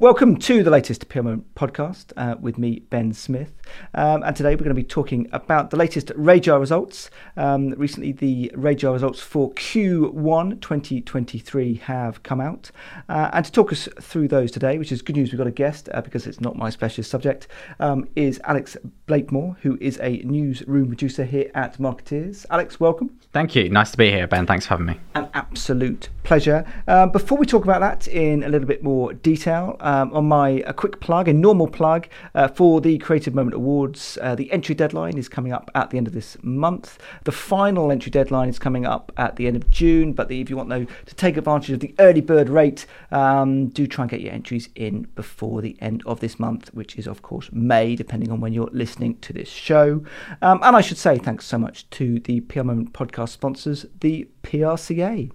Welcome to the latest Moment podcast uh, with me, Ben Smith. Um, and today we're going to be talking about the latest Rajar results. Um, recently, the Rajar results for Q1 2023 have come out. Uh, and to talk us through those today, which is good news, we've got a guest uh, because it's not my specialist subject, um, is Alex Blakemore, who is a newsroom producer here at Markettiers. Alex, welcome. Thank you. Nice to be here, Ben. Thanks for having me. An absolute pleasure. Uh, before we talk about that in a little bit more detail, um, on my a quick plug, a normal plug uh, for the Creative Moment Awards. Uh, the entry deadline is coming up at the end of this month. The final entry deadline is coming up at the end of June. But the, if you want though to take advantage of the early bird rate, um, do try and get your entries in before the end of this month, which is of course May, depending on when you're listening to this show. Um, and I should say thanks so much to the PR Moment podcast sponsors, the PRCA.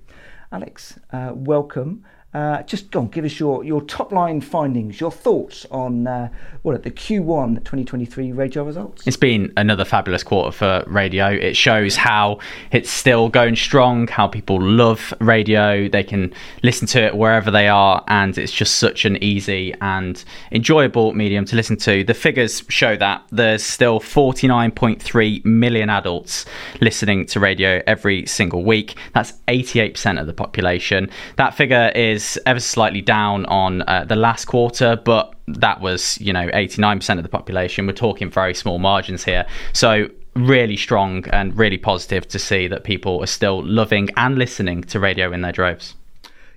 Alex, uh, welcome. Uh, just go on, give us your, your top line findings, your thoughts on uh, what the Q1 2023 radio results. It's been another fabulous quarter for radio. It shows how it's still going strong, how people love radio. They can listen to it wherever they are, and it's just such an easy and enjoyable medium to listen to. The figures show that there's still 49.3 million adults listening to radio every single week. That's 88% of the population. That figure is ever slightly down on uh, the last quarter, but that was, you know, 89% of the population. We're talking very small margins here. So, really strong and really positive to see that people are still loving and listening to radio in their droves.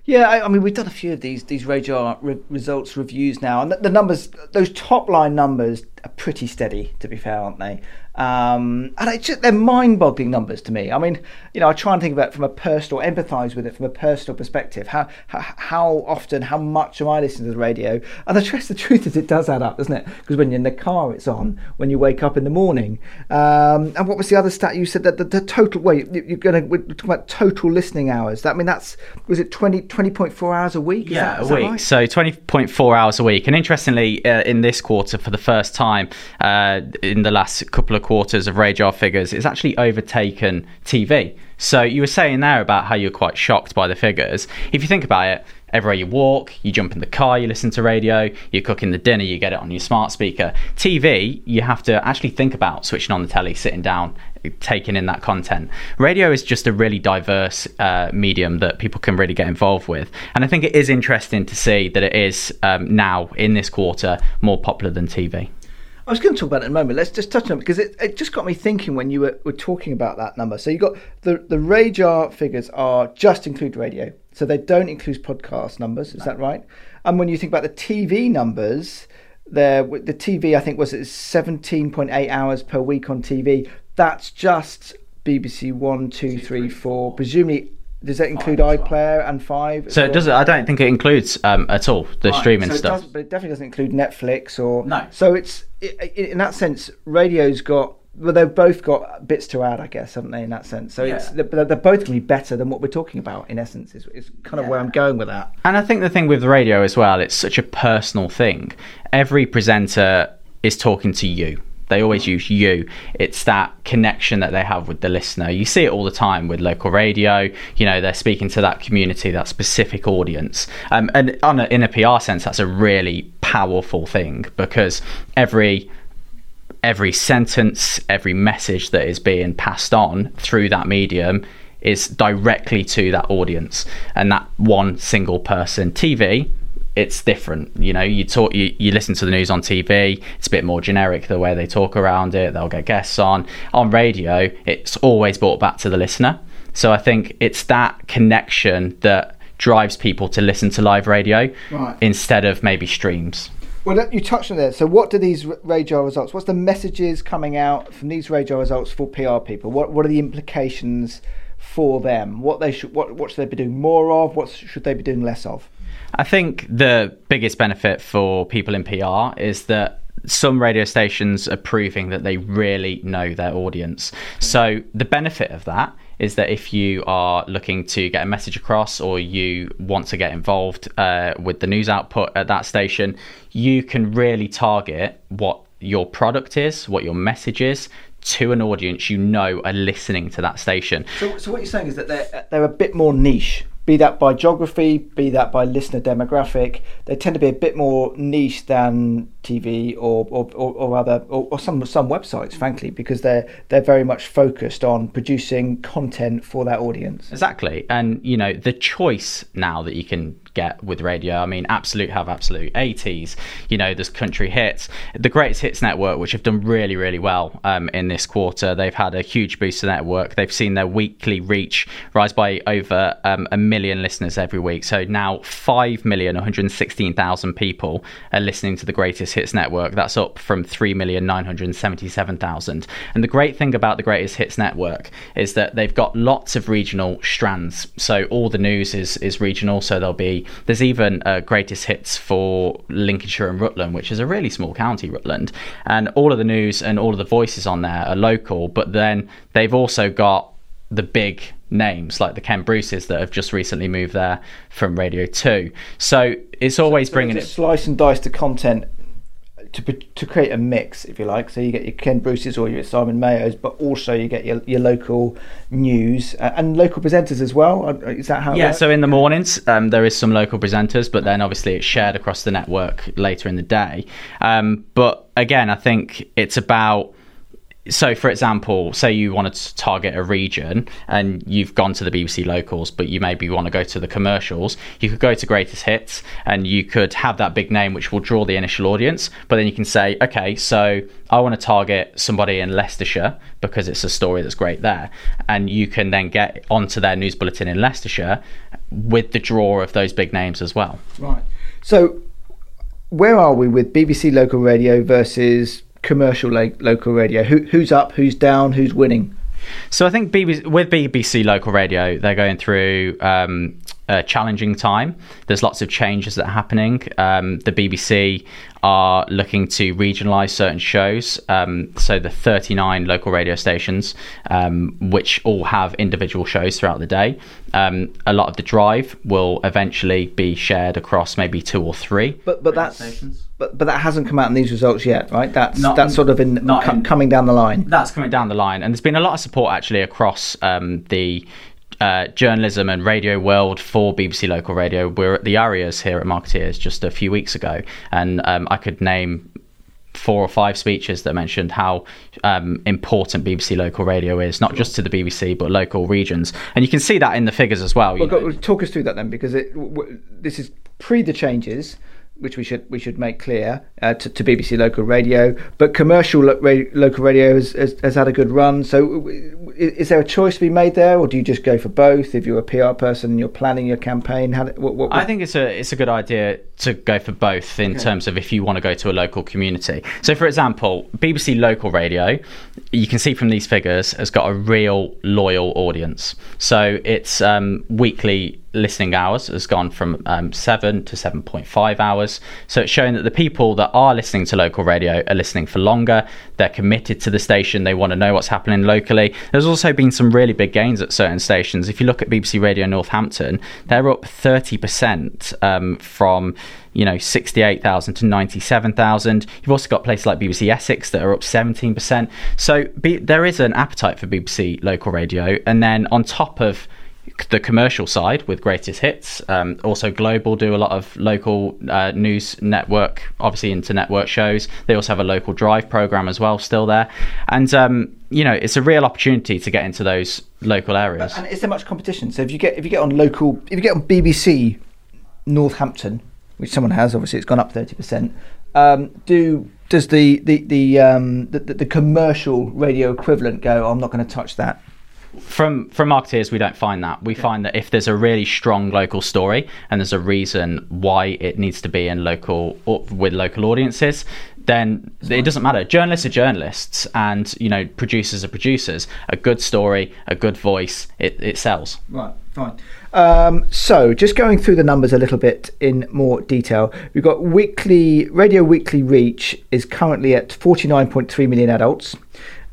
Yeah, I, I, mean, we've done a few of these these radio re- results reviews now, and the, the, numbers, those top line numbers, are pretty steady. To be fair, aren't they? Um, and just, they're mind-boggling numbers to me. I mean, you know, I try and think about it from a personal, empathise with it from a personal perspective. How, how, how often, how much am I listening to the radio? And the truth, the truth is, it does add up, doesn't it? Because when you're in the car, it's on. When you wake up in the morning, um, and what was the other stat you said that the, the total? Wait, you're going to we're talking about total listening hours. That I mean, that's was it 20, 20.4 hours a week? Is yeah, that, a week. Right? So twenty point four hours a week. And interestingly, uh, in this quarter, for the first time uh, in the last couple of quarters of Rajar figures, it's actually overtaken TV. So you were saying there about how you're quite shocked by the figures. If you think about it, everywhere you walk, you jump in the car, you listen to radio, you're cooking the dinner, you get it on your smart speaker. TV, you have to actually think about switching on the telly, sitting down, taking in that content. Radio is just a really diverse uh, medium that people can really get involved with. And I think it is interesting to see that it is um, now, in this quarter, more popular than TV. I was going to talk about it in a moment. Let's just touch on it because it, it just got me thinking when you were, were talking about that number. So you got the the Rajar figures are just include radio, so they don't include podcast numbers. Is no. that right? And when you think about the TV numbers, there the TV I think was it seventeen point eight hours per week on TV. That's just BBC One, Two, Three, Four. Presumably does that include iPlayer and Five? So it doesn't. I don't think it includes um, at all the right. streaming so stuff. but it definitely doesn't include Netflix or no. So it's it, in that sense, radio's got. Well, they've both got bits to add, I guess, haven't they? In that sense, so yeah. it's they're, they're both going to be better than what we're talking about. In essence, is, is kind of yeah. where I'm going with that. And I think the thing with radio as well, it's such a personal thing. Every presenter is talking to you they always use you. It's that connection that they have with the listener. You see it all the time with local radio. You know, they're speaking to that community, that specific audience. Um, and a, in a PR sense, that's a really powerful thing because every every sentence, every message that is being passed on through that medium is directly to that audience and that one single person. TV it's different. You know, you talk, you, you listen to the news on TV. It's a bit more generic the way they talk around it. They'll get guests on. On radio, it's always brought back to the listener. So I think it's that connection that drives people to listen to live radio right. instead of maybe streams. Well, you touched on that. So, what do these radio results? What's the messages coming out from these radio results for PR people? What What are the implications for them? What they should what What should they be doing more of? What should they be doing less of? I think the biggest benefit for people in PR is that some radio stations are proving that they really know their audience. So the benefit of that is that if you are looking to get a message across or you want to get involved uh, with the news output at that station, you can really target what your product is, what your message is to an audience you know are listening to that station. So, so what you're saying is that they're they're a bit more niche be that by geography, be that by listener demographic. They tend to be a bit more niche than TV or or, or, other or, or, some some websites, frankly, because they're they're very much focused on producing content for that audience. Exactly, and you know the choice now that you can get with radio. I mean, Absolute have Absolute 80s. You know, there's country hits. The Greatest Hits Network, which have done really, really well um, in this quarter, they've had a huge boost to the network. They've seen their weekly reach rise by over um, a million listeners every week. So now 5,116,000 people are listening to the Greatest Hits Network. That's up from 3,977,000. And the great thing about the Greatest Hits Network is that they've got lots of regional strands. So all the news is, is regional. So there'll be there's even uh, greatest hits for Lincolnshire and Rutland, which is a really small county, Rutland, and all of the news and all of the voices on there are local. But then they've also got the big names like the Ken Bruces that have just recently moved there from Radio Two. So it's always so bringing it slice and dice the content to to create a mix, if you like. So you get your Ken Bruce's or your Simon Mayo's, but also you get your, your local news uh, and local presenters as well. Uh, is that how? Yeah. So in the mornings, um, there is some local presenters, but then obviously it's shared across the network later in the day. Um, but again, I think it's about so for example say you wanted to target a region and you've gone to the bbc locals but you maybe want to go to the commercials you could go to greatest hits and you could have that big name which will draw the initial audience but then you can say okay so i want to target somebody in leicestershire because it's a story that's great there. And you can then get onto their news bulletin in leicestershire with the draw of those big names as well. Right. So where are we with bbc local radio versus commercial lo- local radio? Who, who's up? Who's down? Who's winning? So I think BBC, with BBC local radio, they're going through um, a challenging time. There's lots of changes that are happening. Um, the BBC are looking to regionalise certain shows. Um, so the 39 local radio stations, um, which all have individual shows throughout the day. Um, a lot of the drive will eventually be shared across maybe two or three. But but that's stations. but but that hasn't come out in these results yet, right? That's not, that's sort of in, co- in, coming down the line. That's coming down the line, and there's been a lot of support actually across um, the uh, journalism and radio world for BBC Local Radio. We are at the ARIAs here at Markettiers just a few weeks ago, and um, I could name four or five speeches that mentioned how um, important BBC local radio is, not just to the BBC but local regions, and you can see that in the figures as well. well talk us through that then, because it, w- this is pre the changes which we should we should make clear uh, to, to, BBC local radio. But commercial lo- ra- local radio has, has, has, had a good run. So, is there a choice to be made there, or do you just go for both? If you're a PR person and you're planning your campaign, how, what, what, what? I think it's a it's a good idea to go for both in okay. terms of if you want to go to a local community. So, for example, BBC local radio, you can see from these figures, has got a real loyal audience. So, it's um, weekly listening hours has gone from um, 7 to 7.5 hours. So it's showing that the people that are listening to local radio are listening for longer. They're committed to the station. They want to know what's happening locally. There's also been some really big gains at certain stations. If you look at BBC Radio Northampton, they're up 30% um, from you know 68,000 to 97,000. You've also got places like BBC Essex that are up 17%. So be, there is an appetite for BBC local radio. And then on top of the commercial side with greatest hits. Um, also, Global do a lot of local uh, news network, obviously into network shows. They also have a local drive program as well, still there. And um, you know, it's a real opportunity to get into those local areas. And is there much competition? So if you get if you get on local, if you get on BBC Northampton, which someone has, obviously it's gone up thirty percent. Um, do does the the the, um, the the commercial radio equivalent go? Oh, I'm not going to touch that from from Markettiers we don't find that. We find that if there's a really strong local story and there's a reason why it needs to be in local or with local audiences then it doesn't matter. Journalists are journalists and you know producers are producers. A good story a good voice it, it sells. Right fine. Um, so just going through the numbers a little bit in more detail we've got weekly radio weekly reach is currently at 49.3 million adults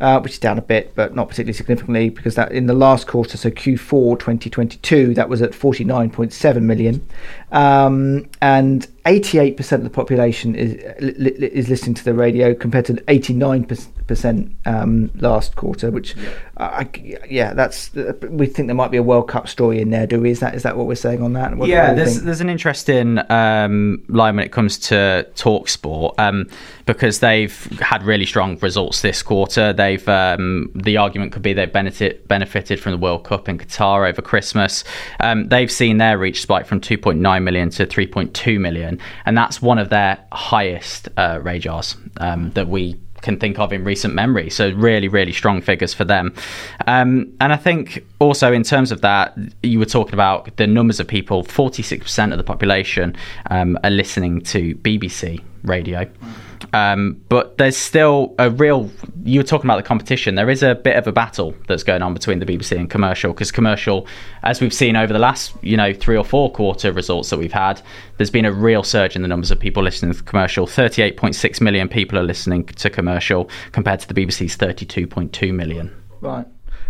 uh, which is down a bit, but not particularly significantly because that in the last quarter, so Q4 2022, that was at 49.7 million, um, and 88% of the population is is listening to the radio compared to 89% um, last quarter, which, yeah. That's we think there might be a World Cup story in there. Do we? Is that is that what we're saying on that? What, yeah, there's there's an interesting um, line when it comes to Talk Sport um, because they've had really strong results this quarter. They've um, the argument could be they've benefited benefited from the World Cup in Qatar over Christmas. Um, they've seen their reach spike from 2.9 million to 3.2 million and that's one of their highest uh, Rajars um, that we can think of in recent memory. So really, really strong figures for them. Um, and I think also in terms of that, you were talking about the numbers of people. Forty-six percent of the population um, are listening to BBC radio. Mm. Um, but there's still a real. You were talking about the competition. There is a bit of a battle that's going on between the BBC and commercial because commercial, as we've seen over the last, you know, three or four quarter results that we've had, there's been a real surge in the numbers of people listening to commercial. 38.6 million people are listening to commercial compared to the BBC's 32.2 million. Right.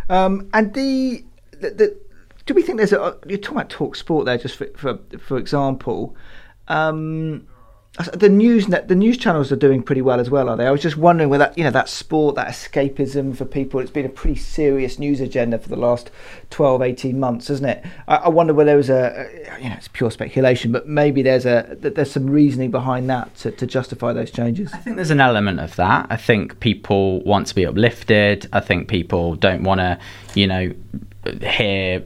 Um, and the, the, the, do we think there's a? You're talking about talk sport there, just for for, for example. Um, the news net, the news channels are doing pretty well as well, are they? I was just wondering whether you know that sport, that escapism for people. It's been a pretty serious news agenda for the last 12, 18 months, hasn't it? I, I wonder whether there was a, you know, it's pure speculation, but maybe there's a there's some reasoning behind that to, to justify those changes. I think there's an element of that. I think people want to be uplifted. I think people don't want to, you know, hear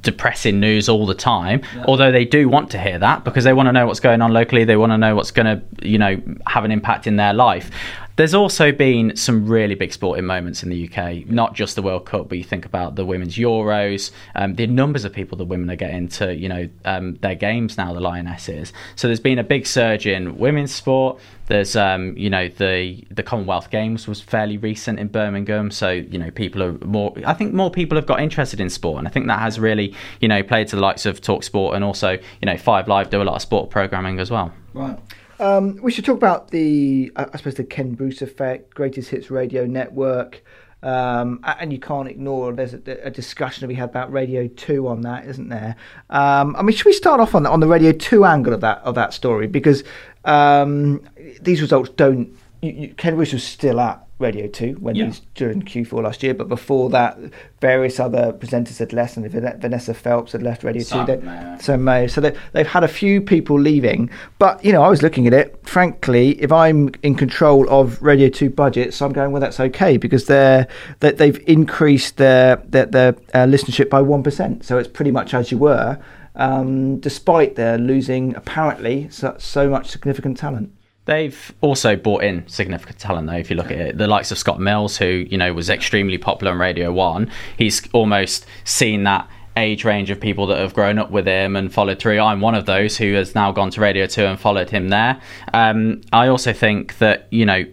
depressing news all the time yeah. although they do want to hear that because they want to know what's going on locally they want to know what's going to you know have an impact in their life there's also been some really big sporting moments in the UK, not just the World Cup, but you think about the women's Euros, um, the numbers of people the women are getting to, you know, um, their games now, the Lionesses. So there's been a big surge in women's sport. There's, um, you know, the the Commonwealth Games was fairly recent in Birmingham, so you know, people are more. I think more people have got interested in sport, and I think that has really, you know, played to the likes of Talk Sport and also, you know, Five Live do a lot of sport programming as well. Right. Um, we should talk about the, I suppose, the Ken Bruce effect, Greatest Hits Radio Network. Um, and you can't ignore there's a, a, discussion to be had about Radio Two on that, isn't there? Um, I mean, should we start off on the, on the Radio Two angle of that of that story because um, these results don't. You, you, Ken Bruce was still at Radio 2 when yeah. he was during Q4 last year, but before that, various other presenters had left, and Vanessa Feltz had left Radio Some 2. They, so May. So they, they've had a few people leaving. But, you know, I was looking at it. Frankly, if I'm in control of Radio 2 budgets, I'm going, well, that's okay because they're, they, they've increased their, their, their uh, listenership by 1%. So it's pretty much as you were, um, despite their losing, apparently, so, so much significant talent. They've also brought in significant talent, though. If you look at it, the likes of Scott Mills, who you know was extremely popular on Radio One, he's almost seen that age range of people that have grown up with him and followed through. I'm one of those who has now gone to Radio Two and followed him there. Um, I also think that you know,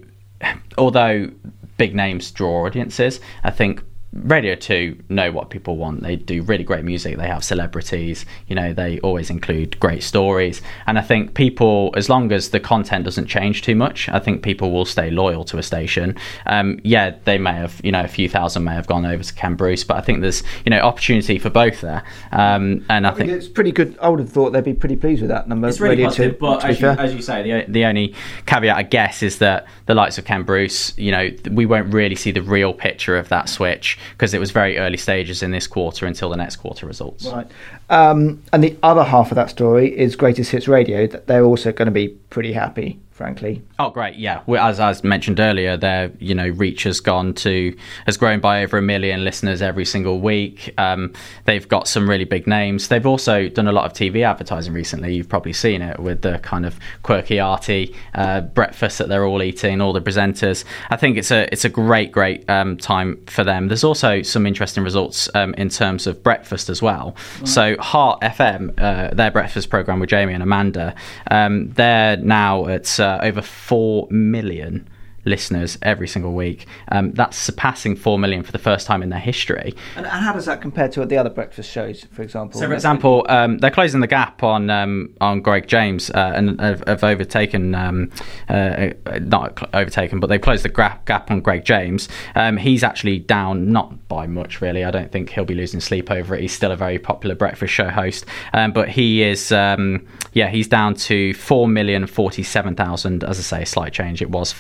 although big names draw audiences, I think Radio 2 know what people want. They do really great music. They have celebrities. You know, they always include great stories. And I think people, as long as the content doesn't change too much, I think people will stay loyal to a station. Um, yeah, they may have, you know, a few thousand may have gone over to Ken Bruce, but I think there's, you know, opportunity for both there. Um, and I, I think it's pretty good. I would have thought they'd be pretty pleased with that number. It's really Radio positive, 2, but as you, as you, say, the, the only caveat, I guess, is that the likes of Ken Bruce, you know, we won't really see the real picture of that switch because it was very early stages in this quarter until the next quarter results. Right. Um, and the other half of that story is Greatest Hits Radio. That they're also going to be pretty happy frankly. Oh, great! Yeah, as as mentioned earlier, their you know reach has gone to has grown by over a million listeners every single week. Um, they've got some really big names. They've also done a lot of TV advertising recently. You've probably seen it with the kind of quirky, arty uh, breakfast that they're all eating. All the presenters. I think it's a it's a great great um, time for them. There's also some interesting results um, in terms of breakfast as well. Right. So Heart FM, uh, their breakfast program with Jamie and Amanda, um, they're now at uh, Uh, over 4 million listeners every single week. Um, that's surpassing 4 million for the first time in their history. And, and how does that compare to the other breakfast shows, for example? So, for example, um, they're closing the gap on um, on Greg James uh, and have, have overtaken, um, uh, not overtaken, but they've closed the gap on Greg James. Um, he's actually down, not by much really. I don't think he'll be losing sleep over it. He's still a very popular breakfast show host, um, but he is, um, yeah, he's down to 4,047,000. As I say, a slight change. It was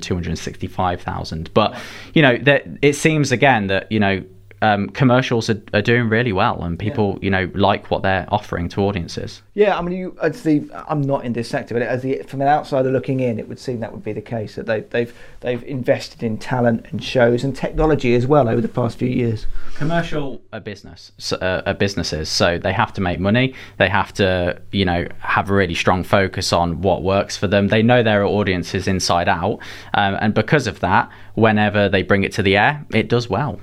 4,265,000. But, you know, that it seems again that, you know, um, commercials are, are, doing really well, and people, yeah. you know, like what they're offering to audiences. Yeah, I mean, you, as the, I'm not in this sector, but as the, from an outsider looking in, it would seem that would be the case that they, they've they've invested in talent and shows and technology as well over the past few years. Commercial a business, uh, are businesses, so they have to make money. They have to, you know, have a really strong focus on what works for them. They know their audiences inside out, um, and because of that, whenever they bring it to the air, it does well.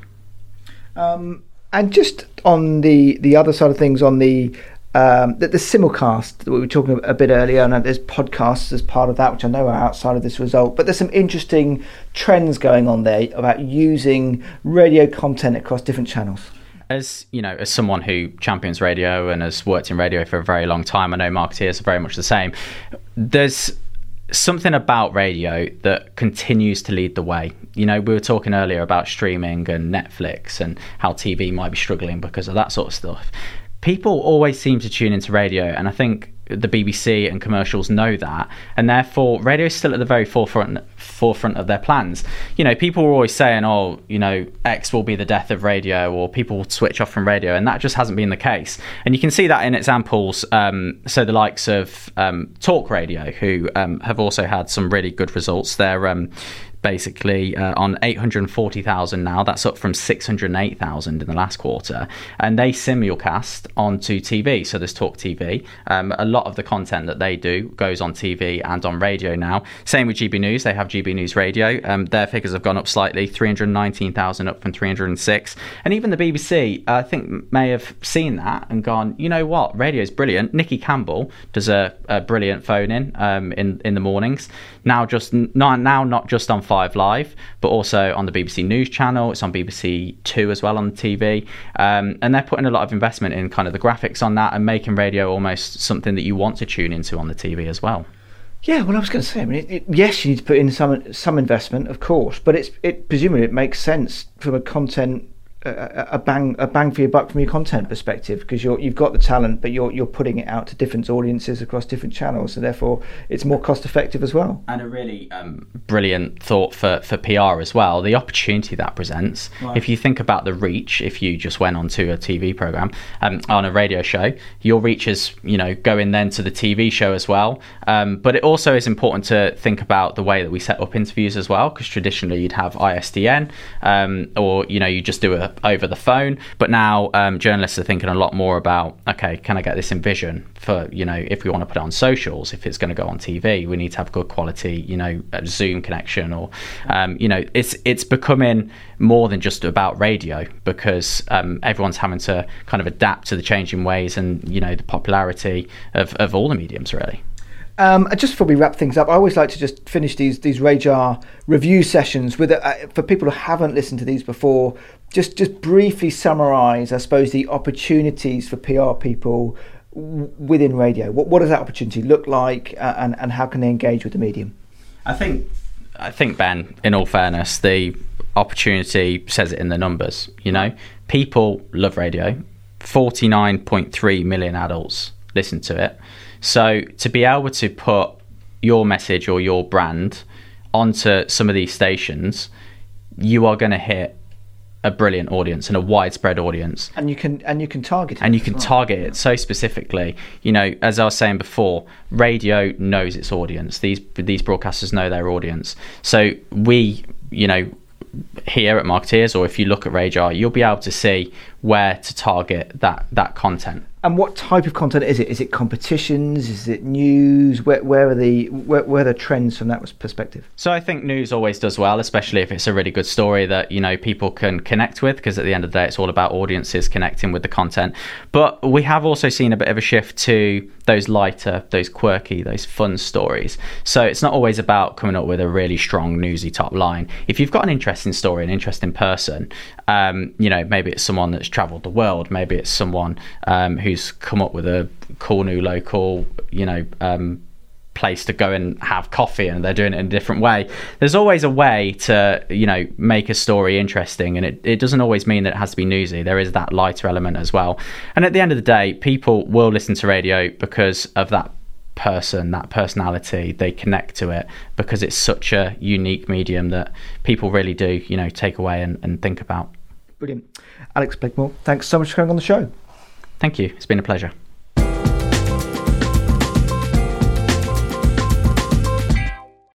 Um, and just on the the other side of things, on the um, the, the, simulcast that we were talking about a bit earlier, and there's podcasts as part of that, which I know are outside of this result. But there's some interesting trends going on there about using radio content across different channels. As you know, as someone who champions radio and has worked in radio for a very long time, I know Markettiers are very much the same. There's something about radio that continues to lead the way. You know, we were talking earlier about streaming and Netflix and how TV might be struggling because of that sort of stuff. People always seem to tune into radio, and I think the BBC and commercials know that, and therefore radio is still at the very forefront forefront of their plans. You know, people are always saying, "Oh, you know, X will be the death of radio," or people will switch off from radio, and that just hasn't been the case. And you can see that in examples. Um, so the likes of um, Talk Radio, who um, have also had some really good results. They're um, basically uh, on 840,000 now. That's up from 608,000 in the last quarter. And they simulcast onto TV. So there's Talk TV. Um, a lot of the content that they do goes on TV and on radio now. Same with GB News. They have GB News Radio. Um, their figures have gone up slightly 319,000 up from 306. And even the BBC, I think, may have seen that and gone, you know what? Radio is brilliant. Nicky Campbell does a, a brilliant phone in um, in, in the mornings. Now, just not, now not just on 5 Live, but also on the BBC News channel. It's on BBC Two as well on the TV. Um, and they're putting a lot of investment in kind of the graphics on that and making radio almost something that you want to tune into on the TV as well. Yeah, well, I was going to say, I mean, it, it, yes, you need to put in some some investment, of course, but it's it presumably it makes sense from a content a, a, bang a bang for your buck from your content perspective because you're you've got the talent but you're you're putting it out to different audiences across different channels so therefore it's more cost effective as well. And a really um, brilliant thought for for PR as well the opportunity that presents. Right. if you think about the reach if you just went onto a TV program um, on a radio show your reach is you know going then to the TV show as well. Um, but it also is important to think about the way that we set up interviews as well because traditionally you'd have ISDN um, or you know you just do a over the phone. But now um, journalists are thinking a lot more about okay, can I get this in vision for you know if we want to put it on socials, if it's going to go on TV, we need to have good quality, you know, Zoom connection or um, you know it's it's becoming more than just about radio because um, everyone's having to kind of adapt to the changing ways and you know the popularity of, of all the mediums really. Um, just before we wrap things up, I always like to just finish these these RAJAR review sessions with uh, for people who haven't listened to these before. Just just briefly summarise, I suppose, the opportunities for PR people w- within radio. What what does that opportunity look like, uh, and and how can they engage with the medium? I think I think Ben, in all fairness, the opportunity says it in the numbers. You know, people love radio. Forty nine point three million adults listen to it so to be able to put your message or your brand onto some of these stations, you are going to hit a brilliant audience and a widespread audience. And you can and you can target it and you can well. target it so specifically. You know as i was saying before radio knows its audience. These these broadcasters know their audience. So we you know here at Markettiers or if you look at Rajar, you'll be able to see where to target that that content. And what type of content is it? Is it competitions? Is it news? Where, where are the where, where are the trends from that perspective? So I think news always does well, especially if it's a really good story that you know people can connect with. Because at the end of the day, it's all about audiences connecting with the content. But we have also seen a bit of a shift to those lighter, those quirky, those fun stories. So it's not always about coming up with a really strong newsy top line. If you've got an interesting story, an interesting person, um, you know, maybe it's someone that's travelled the world, maybe it's someone um, who's come up with a cool new local, you know, um, place to go and have coffee and they're doing it in a different way. There's always a way to, you know, make a story interesting and it, it doesn't always mean that it has to be newsy. There is that lighter element as well. And at the end of the day, people will listen to radio because of that person, that personality, they connect to it because it's such a unique medium that people really do, you know, take away and, and think about. Brilliant. Alex Blakemore, thanks so much for coming on the show. Thank you. It's been a pleasure.